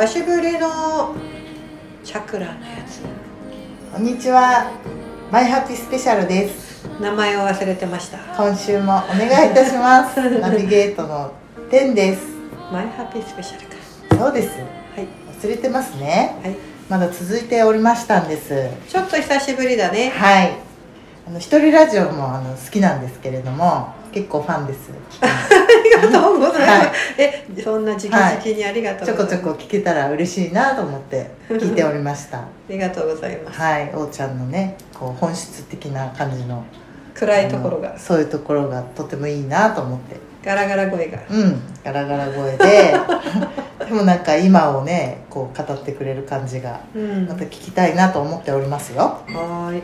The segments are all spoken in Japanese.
久しぶりのチャクラのやつ。こんにちは。マイハッピースペシャルです。名前を忘れてました。今週もお願いいたします。ナビゲートのテンです。マイハッピースペシャルか。そうです。はい。忘れてますね。はい。まだ続いておりましたんです。ちょっと久しぶりだね。はい。あの一人ラジオもあの好きなんですけれども結構ファンです。ありがとうございます、はい。えそんな直々にありがとうちょございます、こちょこ聞けたら嬉しいなと思って聞いておりました。ありがとうございます。はい。おーちゃんのねこう本質的な感じの暗いところが。そういうところがとてもいいなと思って。ガラガラ声が。うん。ガラガラ声で。でもなんか今をねこう語ってくれる感じがうん。また聞きたいなと思っておりますよ、はーい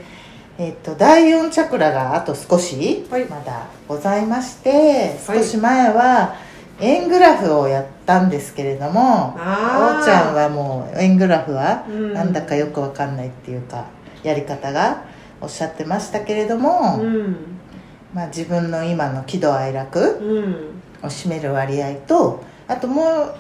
えっと第4チャクラがあと少しはい。まだございまして、はい。少し前は円グラフをやったんですけれどもおあー。ーちゃんはもう円グラフはうん。なんだかよくわかんないっていうかやり方がおっしゃってましたけれども、うん。まあ、自分の今の喜怒哀楽うん。を占める割合とあともう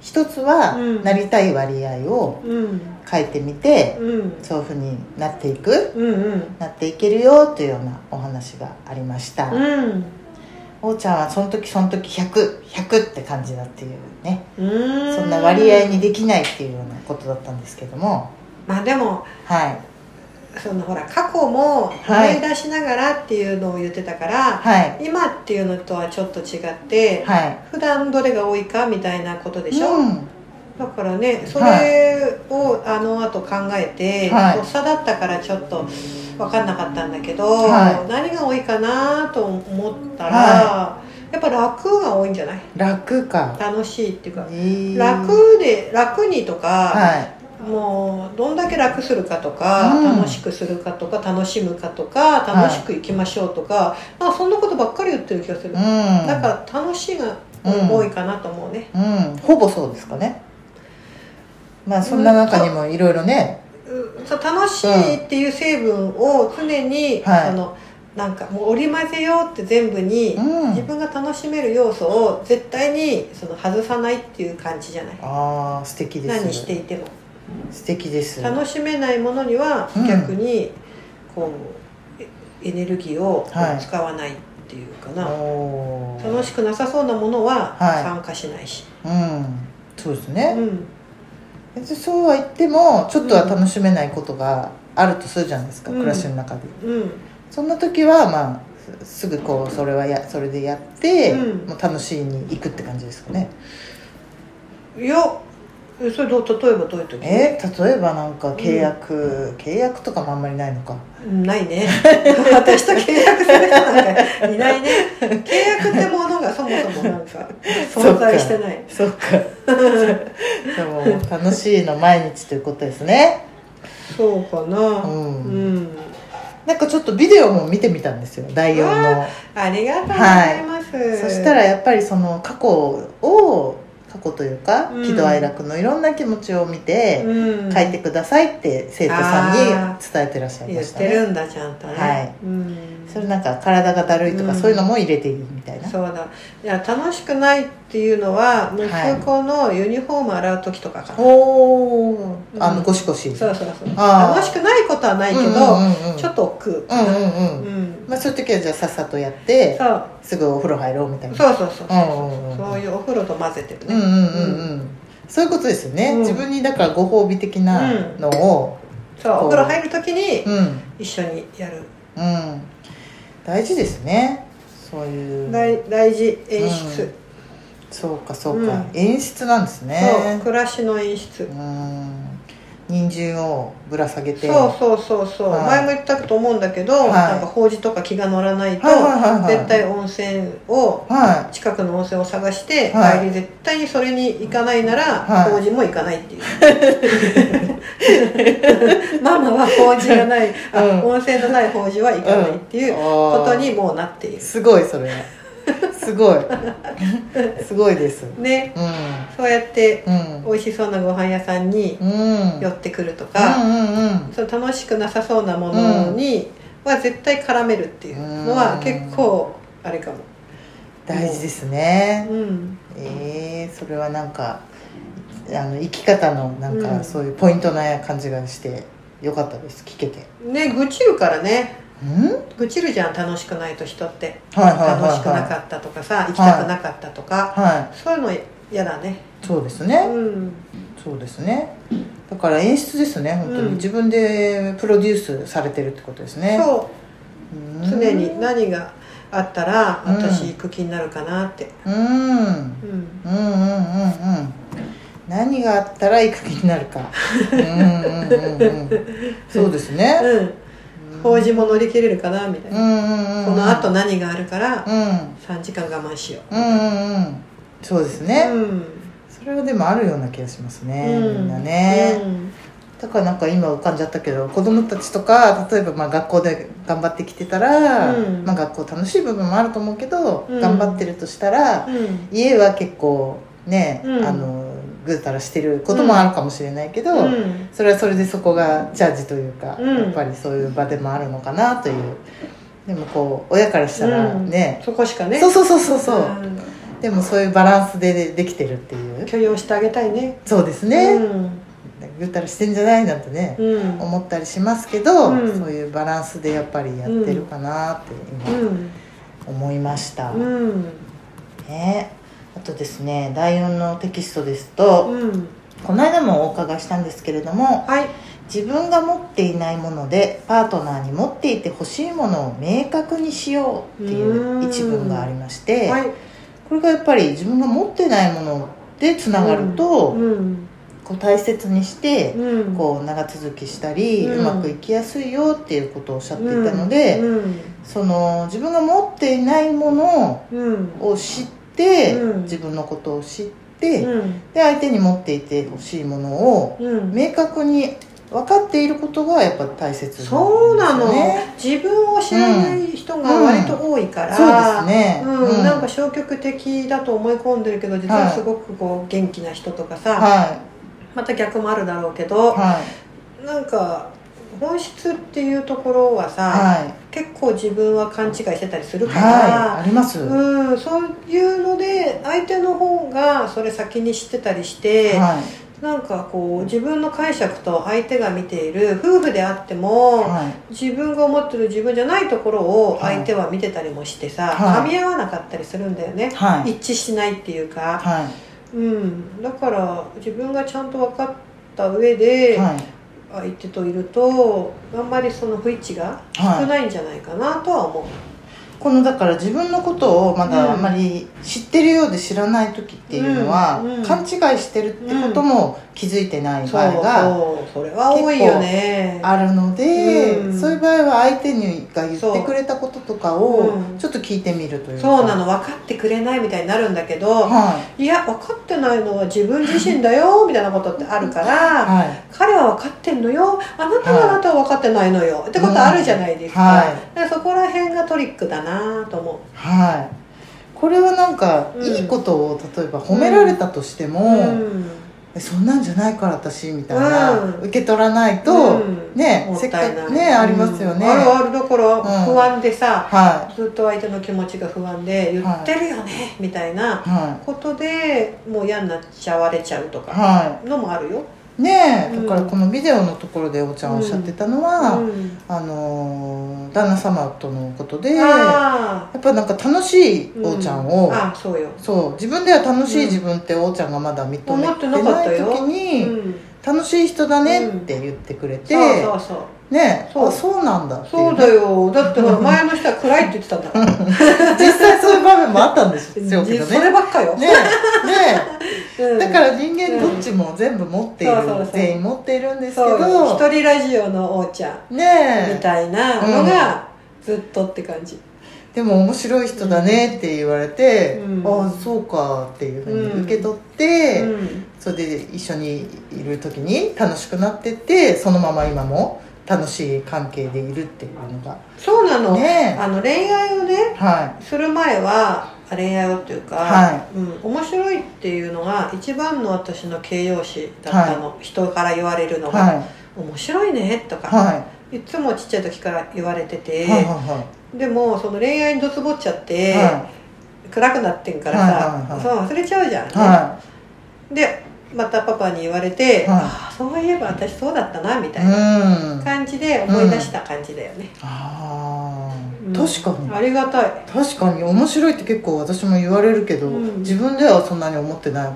一つはうん。なりたい割合をうん。書いてみて、うん。そういうふうになっていくうんうん。なっていけるよというようなお話がありました、うん。おーちゃんはその時その時100100って感じだっていうね。うん。そんな割合にできないっていうようなことだったんですけども。まあでもはいそのほら過去も思はい。い出しながらっていうのを言ってたから、はい。今っていうのとはちょっと違って、はい。普段どれが多いかみたいなことでしょ、うん。だからねそれをあの後考えて、はい。とっさだったからちょっと分かんなかったんだけど、は何が多いかなと思ったら、はやっぱ楽が多いんじゃない？楽か。楽しいっていうか、えー。楽で楽にとか、はいもうどんだけ楽するかとか、うん。楽しくするかとか楽しむかとか楽しく生きましょうとか、まあそんなことばっかり言ってる気がする、うん。だから楽しいがうん多いかなと思うね、うん。ほぼそうですかね。まあそんな中にもいろいろね。うん。そう楽しいっていう成分を常に、はい。そのなんかもう織り交ぜようって全部に、うん。自分が楽しめる要素を絶対にその外さないっていう感じじゃない。ああ素敵です何していても素敵です。楽しめないものにはうん。逆にこうエエネルギーをはい。使わないっていうかな、おー。楽しくなさそうなものははい。参加しないし、うん。そうですうね、ん。別にそうは言ってもちょっとは楽しめないことがあるとするじゃないですか、うん。暮らしの中で。うん。そんな時はまあすすぐこうそれはやそれでやって、うん。もう楽しいに行くって感じですかね。いやえそれどう例えばどういう時？え例えばなんか契約、契約とかもあんまりないのか。うんないね。私と契約する人なんかいないね。契約ってものがそもそもなんか存在してない。そうか。でも楽しいの毎日ということですね。そうかな。ううん。ん、なんかちょっとビデオも見てみたんですよ。第4の。ありがとうございます、そしたらやっぱりその過去を過去というかうん。喜怒哀楽のいろんな気持ちを見てうん。書いてくださいって生徒さんに伝えてらっしゃい言っましたね。てるんだちゃんとね。はい。うん。それなんか体がだるいとかうん。そういうのも入れていいみたいな、そうだ。いや楽しくないっていうのは息子のユニフォーム洗う時とかかな、おおあのうんゴシゴシ。そうそうそう。楽しくないことはないけど、ちょっと億劫うんうんうん、うんまあ、そういう時はじゃあさっさとやってそう。すぐお風呂入ろうみたいな。そうそうそうそう,、う。んうんうんそういうお風呂と混ぜてるね。うんうんうんうんそういうことですよね、うん。自分にだからご褒美的なのをそうこう。お風呂入る時にうん。一緒にやる、うん。大事ですね。そういう。大大事。演出、うん。そうかそうか、うん。演出なんですそう。ね暮らしの演出、うん人参をぶら下げて。そうそうそうそう、はい。前も言ったと思うんだけど、はい。なんか法事とか気が乗らないと、絶対温泉をは近くの温泉を探して、はい。帰り絶対にそれに行かないなら、はい。法事も行かないっていう。ママは法事がない、あうん。温泉のない法事は行かないっていうことにもうなっている、すごいそれ すごい。すごいです。ね。うそうやって美味しそうなご飯屋さんにうん。寄ってくるとうか、その楽しくなさそうなものには絶対絡めるっていうのはうん。結構あれかも。大事ですね。うん。えー、それはなんかあの生き方のなんうん。かそういうポイントな感じがしてよかったです。聞けて。ね愚痴るからね愚痴るじゃん楽しくないと人って。はいはいはい楽しくなかったとかさ行きたくなかったとか、はそういうの嫌だね。いそうですうね、ん。そうですね。だから演出ですね本当に、うん。自分でプロデュースされてるってことですね。そう。うん。常に何があったらうん。私行く気になるかなって、うん。うん、うんうんうんうん。何があったら行く気になるか。うんうんうんうん。そうですね。うん法事も乗り切れるかなみたいな、このあと何があるからうん。3時間我慢しよう。んうんうん。そうですう、ね、うん。それはでもあるような気がしますね、うん。みんなね、うん。だからなんか今浮かんじゃったけど子供たちとか例えばまあ学校で頑張ってきてたら、うん。まあ、学校楽しい部分もあると思うけど、うん。頑張ってるとしたら、うん。家は結構ね、うん。あのぐうたらしてることもあるかもしれないけど、うん。それはそれでそこがチャージというか、うん。やっぱりそういう場でもあるのかなという。でもこう親からしたらね、そこしかね。そうそうそうそうそう、ん。でもそういうバランスでできてるっていう。許容してあげたいね。そうですね、うん。ぐうたらしてんじゃないなんてね、うん。思ったりしますけど、うん。そういうバランスでやっぱりやってるかなってう今ん。思いました、うん。ねあとですね第4のテキストですと、うん。この間もお伺いしたんですけれどもはい。自分が持っていないものでパートナーに持っていてほしいものを明確にしようっていう一文がありまして、はい。これがやっぱり自分が持ってないものでつながると、うん。こう大切にして、うん。こう長続きしたり、ううんまくいきやすいよっていうことをおっしゃっていたので、うん。その自分が持っていないものうん。を知って、うん。自分のことを知って、うん。で相手に持っていてほしいものをうん。明確に分かっていることがやっぱ大切なんですそうなの。自分を知らない人が割と多いから、そうですね。うん。うん。なんか消極的だと思い込んでるけど実はすごくこう元気な人とかさ、はまた逆もあるだろうけいど、はい。なんか本質っていうところはさ、はい。結構自分は勘違いしてたりするから、はいあります、うん、そういうので相手の方がそれ先に知ってたりして、はい。なんかこう自分の解釈と相手が見ている夫婦であっても、はい。自分が思ってる自分じゃないところを相手は見てたりもしてさ、はい。噛み合わなかったりするんだよね、はい。一致しないっていうか、はい。うん、だから自分がちゃんと分かった上ではい相手といるとあんまりその不一致が少ないんじゃないかなとは思う、このだから自分のことをまだあんまり知ってるようで知らない時っていうのは、うん。うん。勘違いしてるってことも気づいてないそう場合がそうそれは多いよね。あるので、うん。そういう場合は相手にが言ってくれたこととかをう。ん。ちょっと聞いてみるというか、そうなの分かってくれないみたいになるんだけど、はい。や分かってないのは自分自身だよ みたいなことってあるから、いはい。彼は分かってんのよ。あなたはあなたは分かってないのよ、ってことあるじゃないですか,、はい。だからそこら辺がトリックだなと思はい。これはなんかうん。いいことを例えば褒められたとしてう、も、うん。えそんなんじゃないから私みたいな、うん。受け取らないと、うん。ねせっかくねありますよね、うんあるあるだからん。不安でさ、はずっと相手の気持ちが不安で言ってるよね、みたいないはことでもう嫌になっちゃわれちゃうといかはのもあるよ、いねだからこのビデオのところでおちゃんおっしゃってたのは、うん。あのー旦那様とのことでやあっぱなんか楽しいーおちゃん。を、あそうよ。そう自分では楽しいうん。自分っておちゃんがまだ認めてなかったないよ時に、うん楽しい人だねって言ってくれて、そうそうそう。ねそう。あそうなんだっていうそうだよ。だってほら前の人は暗いって言ってたんだ。から実際そういう場面もあったんですよけどそれねばっかよ、ねえね。うん。えだから人間どっちも全部持っている、そうそうそう。全員持っているんですけど。一人ラジオのおーちゃんねえ。みたいなのがずっとって感じ、でも面白い人だねって言われて、うん。ああそうかっていうふううん。に受け取って、うん。それで一緒にいる時に楽しくなってってそのまま今も楽しい関係でいるっていうのが。そうなの,、ね。えあの恋愛をねはする前は恋愛をっていうか、はうん、面白いっていうのが一番の私の形容詞だったの、人から言われるのが、い。は面白いねとか、いはいつもちっちゃい時から言われてて、いはいはでもその恋愛にどつぼっちゃって、い。は暗くなってんからさ、はいはいはい。そう忘れちゃうじゃん、い。はでまたパパに言われて、はい。ああそういえば私そうだったなみたいなうん。感じで思い出した感じだよね、あうん。あ確かに。ありがたい。確かに面白いって結構私も言われるけど、うん。自分ではそんなに思ってなか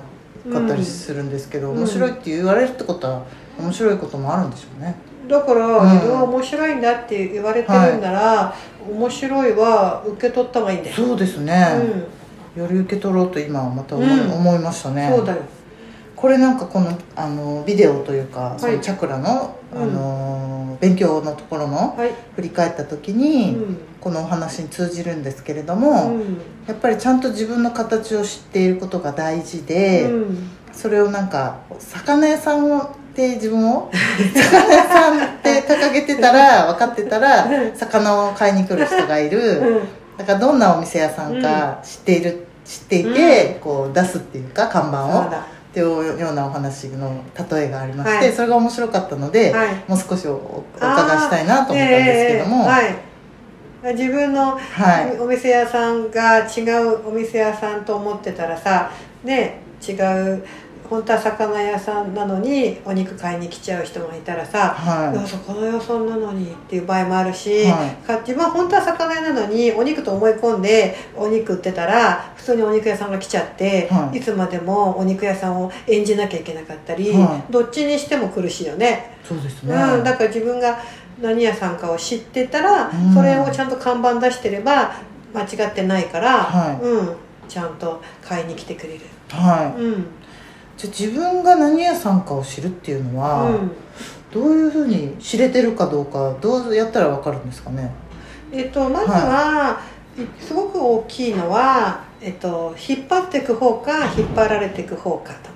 ったりするんですけど、うん。面白いって言われるってことは面白いこともあるんでしょうねだから、うん。自分は面白いんだって言われてるんなら、面白いは受け取った方がいいんだよ、そうですね、うん。より受け取ろうと今また思思いましたね。そうだよ。これなんかこのあのビデオというか、い。そのチャクラの、うん。あの勉強のところのはい、振り返った時うに、ん。このお話に通じるんですけれどうも、ん。やっぱりちゃんと自分の形を知っていることが大事で、うん。それをなんか魚屋さんをって自分を魚屋さんって掲げてたら分かってたら魚を買いに来る人がいる。うん。だからどんなお店屋さんか知っている、知っていて、こう出すっていうか看板を。っていうようなお話の例えがありまして、はい。それが面白かったので、はい。もう少しおお伺いしたいなと思ったんですけども、自分のはい。お店屋さんが違うお店屋さんと思ってたらさね違う本当は魚屋さんなのにお肉買いに来ちゃう人がいたらさはいいや魚屋さんなのにっていう場合もあるし、はか自分は本当は魚屋なのにお肉と思い込んでお肉売ってたら普通にお肉屋さんが来ちゃって、はい。い、つまでもお肉屋さんを演じなきゃいけなかったり、はい。どっちにしても苦しいよね。そうですね、うん、だから自分が何屋さんかを知ってたら、うん。それをちゃんと看板出してれば間違ってないから、はい。うん、ちゃんと買いに来てくれる。はい。うんじゃあ自分が何屋さんかを知るっていうのは、うんどういうふうに知れてるかどうかどうやったら分かるんですかね？えっと、まずは、いすごく大きいのは、えっと、引っ張っていく方か引っ張られていく方かとか。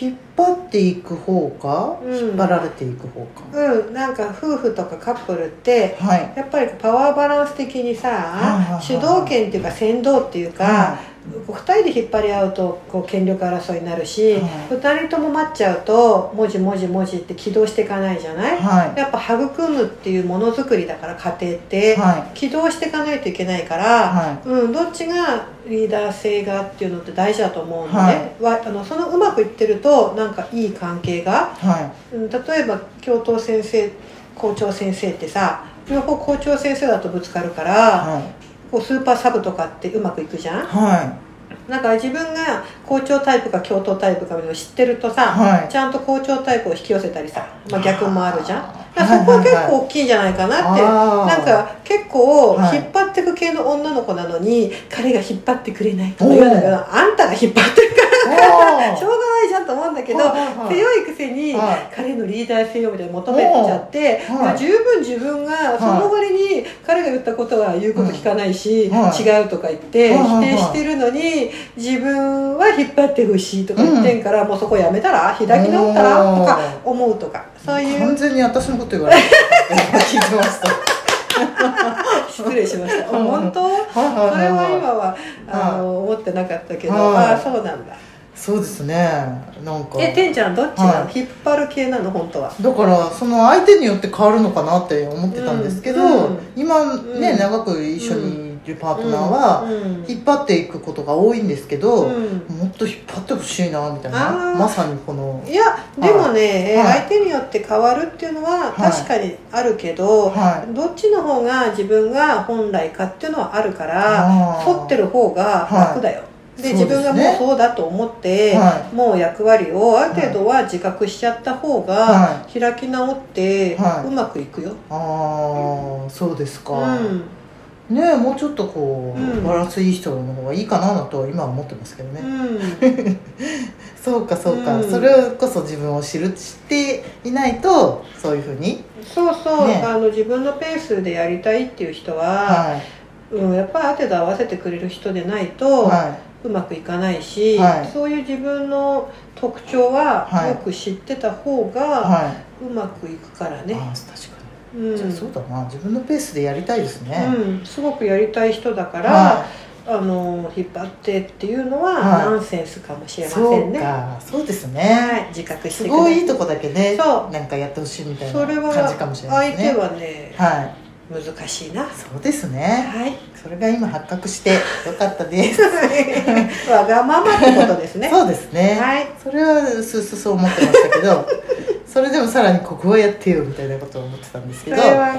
引っ張っていく方か、うん。引っ張られていく方か、うん、なんか夫婦とかカップルってはい。やっぱりパワーバランス的にさ、はいはいはい主導権っていうか先導っていうか、はこう2人で引っ張り合うとこう権力争いになるし、はい。2人とも待っちゃうと文字文字文字って起動していかないじゃない、はい。やっぱ育むっていうものづくりだから家庭って、は起動していかないといけないから、はうん、どっちがリーダー性がっていうのって大事だと思うのね、わあのそのうまくいってるとなんかいい関係が、はうん、例えば教頭先生校長先生ってさ両方校長先生だとぶつかるから、いはいこうスーパーサブとかってうまくいくじゃん？はなんか自分が校長タイプか教頭タイプかみたいなのを知ってるとさ、はい。ちゃんと校長タイプを引き寄せたりさ、まあ、逆もあるじゃん？だそこは結構大きいんじゃないかなって、なんか結構はい。引っ張ってく系の女の子なのに、彼が引っ張ってくれないとか言うんだけどあんたが引っ張ってるからしょうがないじゃんと思うんだけど、強いくせに、はい。彼のリーダー性をみたいな求めちゃって、十分自分がその割に彼が言ったことは言うこと聞かないし、違うとか言って否定してるのに自分は引っ張ってほしいとか言ってんから、もうそこやめたら？開き直ったら？とか思うとか。そういう。完全に私のこと言われて今聞いてました 失礼しました。うん本当？それは今はあの思ってなかったけど、はい。ああそうなんだそうですね。なんか。えてんちゃんどっちなの、はい。引っ張る系なの？本当は。だからその相手によって変わるのかなって思ってたんですけど、うん。うん今ね、うん。長く一緒にいるパートナーはうん。引っ張っていくことが多いんですけど、うん。もっと引っ張ってほしいなみたいなまさにこの。いやでもね、えーはい。相手によって変わるっていうのははい。確かにあるけど、はどっちの方が自分が本来かっていうのはあるからあー。沿ってる方が楽だよ、で自分がもうそうだと思って、はもう役割をある程度は自覚しちゃった方がは開き直ってはい。うまくいくよ、ああそうですか、うん。ねえもうちょっとこう、うん。バランスいい人の方がいいかなとは今は思ってますけどね、うん。そうかそうか、うん。それこそ自分を知る知っていないとそういうふうにそうそう、ね。あの自分のペースでやりたいっていう人は、はいうん、やっぱりある程度合わせてくれる人でないと、はうまくいかないし、はい。そういう自分の特徴ははい。よく知ってた方いがはうまくいくからね、いああ確かに、うん。じゃあそうだな。自分のペースでやりたいですね、うん、すごくやりたい人だから、はあの引っ張ってっていうのははい。ナンセンスかもしい、れませんね、そうか。そうですね、はい、自覚してすごいいいとこだけねそう。なんかやってほしいみたいなそれは感じかもしれない相手はねは難しいな。そうですね。はい。それが今発覚して よかったです。わがままってことですね。そうですね、はい。それはすすそう思ってましたけど それでもさらにここはやってよみたいなことを思ってたんですけどそれは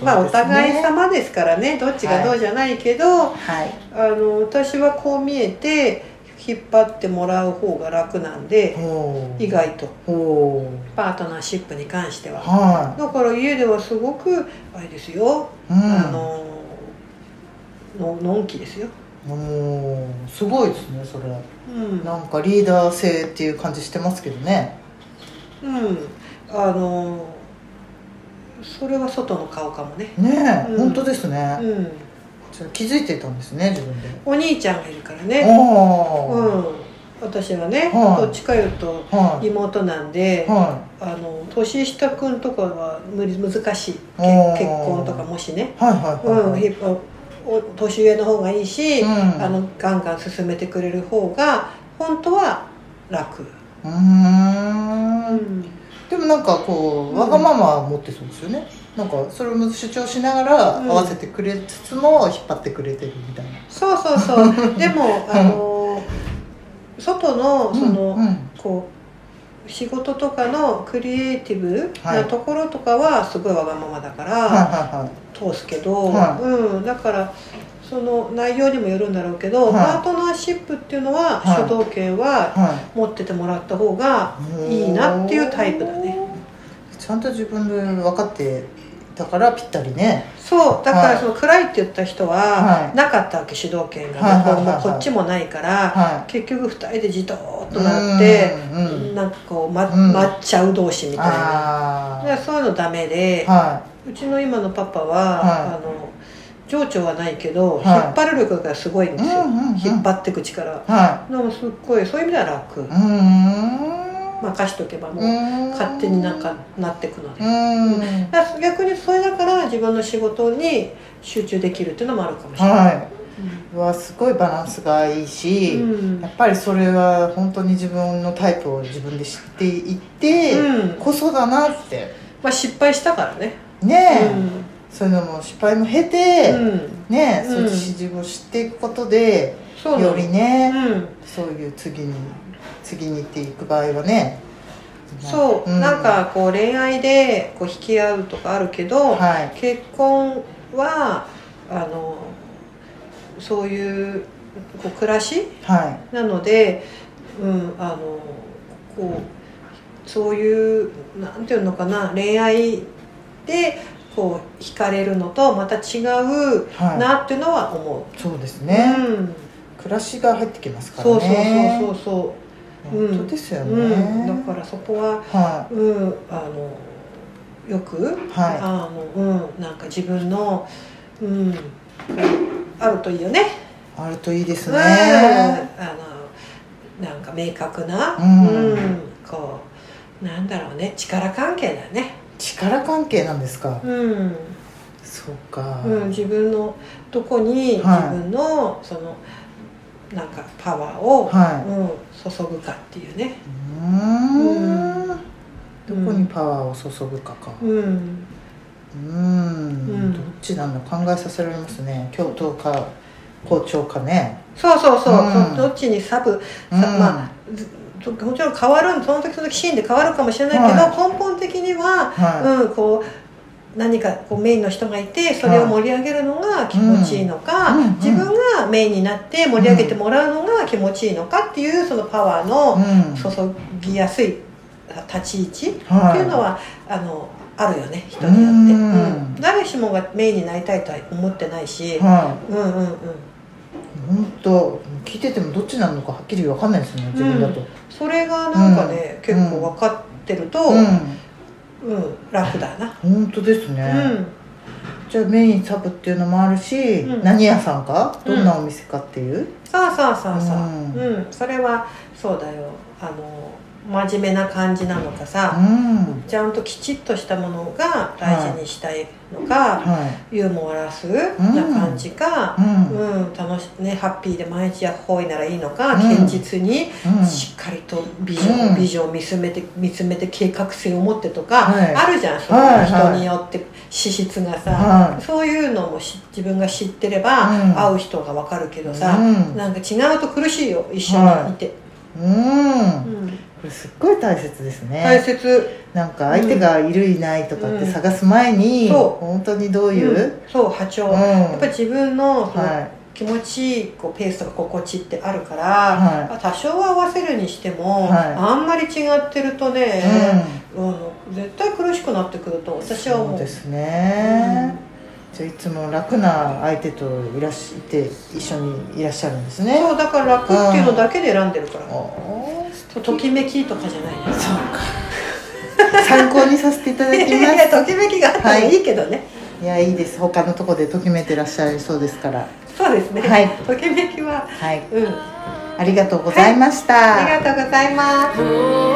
まあお互い様ですからね。どっちがどうじゃないけど、はい。あの私はこう見えて引っ張ってもらう方が楽なんで意外と。パートナーシップに関しては。はだから家ではすごくあれですよ、い、うん、あのののんきですよ、もうすごいですねそれ。うん。なんかリーダー性っていう感じしてますけどね。うん、あのそれは外の顔かもね、ねえ、うん。本当ですね、うん、じゃあ気づいてたんですね自分で。お兄ちゃんがいるからね、うん、私はね、はい。どっちかいうとはい。妹なんで、はあの年下くんとかは無理難しい。結婚とかもしね、年上の方がいいし、うん。あのガンガン進めてくれる方が本当は楽、うーん。うん。でもなんかこう、うんわがままは持ってそうですよねなんかそれも主張しながらうん。合わせてくれつつも引っ張ってくれてるみたいな。そうそうそう。でもあの外のその、うん。うんこう仕事とかのクリエイティブはないところとかはすごいわがままだから、はいは通すけど、はうん、だからその内容にもよるんだろうけど、はい。パートナーシップっていうのは、はい。主導権は持っててもらった方がいいいなっていうタイプだね。ちゃんと自分で分かってたからぴったりね。そうだかはい。らその暗いって言った人ははい。なかったわけ主導権が。はいはいはい向こうもこっちもないから、は結局二人でじとーっとなってうんうんなんかこう、まうん。待っちゃう同士みたいな。そういうのダメで、うちの今のパパは、はい。あの情緒はないけど、はい。引っ張る力がすごいんですよ、引っ張っていく力。い。はでもすっごいそういう意味では楽、いうーん任しとけばもう勝手になんかなっていくので、うーん。逆にそれだから自分の仕事に集中できるっていうのもあるかもしれない、はい。はすごいバランスがいいし、うん。やっぱりそれは本当に自分のタイプを自分で知っていってうん。こそだなって。まあ、失敗したからね。ねえ、うん。そういうのも失敗も経て、うん。ねえ、うん。そういう自分を知っていくことでよりね、うん。そういう次に次に行っていく場合はね。そう、なんかこう恋愛でこう引き合うとかあるけど、はい。結婚はあのそういうこう暮らしはなので、うん、あのこうそういうなんていうのかな恋愛でこう惹かれるのとまた違うはい。なっていうのは思う。いそうですね、うん、暮らしが入ってきますからそうそうねそうそうそう。うん。本当ですよね、うん、だからそこははうん、あのよく、はい。あのうん、なんか自分の、うん、あるといいよね。いあるといいですうん、ね、あのなんか明確な、うん。こうなんだろうね。力関係だよね。力関係なんですか、うん、そうか、うん、自分のどこに自はい。分のそのなんかパワーを、はい。うん、注ぐかっていうね。うーん。うん。どこにパワーを注ぐかか。うん、うーん。うん。どっちなんだ。考えさせられますね。教頭か校長かね。そうそうそう、うん。どっちにサブうん。さまあずもちろん変わるその時その時シーンで変わるかもしれないけど、は根本的には、はうん、こう何かこうメインの人がいてそれを盛り上げるのが気持ちいいのか、自分がメインになって盛り上げてもらうのが気持ちいいのかっていうそのパワーのうん。注ぎやすい立ち位置はい。っていうのは、あのあるよね人によって、うん。うん。誰しもがメインになりたいとは思ってないし、はうんうんうんい本当聞いててもどっちなのかはっきり分かんないですね自分だとそれがなんかね、うん。結構分かってると、ううんん楽だな、本当ですね、うん。じゃあメインサブっていうのもあるし、うん。何屋さんか？うん。どんなお店かっていう、そうそうそうそう、うん。うん。それはそうだよ。あの真面目な感じなのかうさ、ん。ちゃんときちっとしたものが大事にしたいのか、はユーモラスな感じかい、うん。うん楽しね、ハッピーで毎日やっほいならいいのか、うん。堅実にうん。しっかりとビジョン、うん。ビジョンを見つめて見つめて計画性を持ってとか、はい。あるじゃんそうはいい。う人によって資質がさ、はい。そういうのもし自分が知ってれば、うん。会う人が分かるけどさ、うん。なんか違うと苦しいよ一緒にいて、うん。うんこれすっごい大切ですね。大切。なんか相手がいるいないとかって探す前に、う。ん本当にどういう、うん。そう波長、うん。やっぱり自分のはい。気持ちいいこうペースとか心地ってあるから、は多少は合わせるにしても、はい。あんまり違ってるとね、うあの絶対苦しくなってくるとん、私は思う。そうですね、じゃあいつも楽な相手といらっしゃって一緒にいらっしゃるんですね。そうだから楽っていうのだけで選んでるから、おーときめきとかじゃないね。そうか。参考にさせていただき いやいますやときめきがあったらい。いけどね、いやいいです。他のとこでときめいてらっしゃるそうですから。そうですね、はい。ときめきははい。うん。ありがとうございました、ありがとうございます「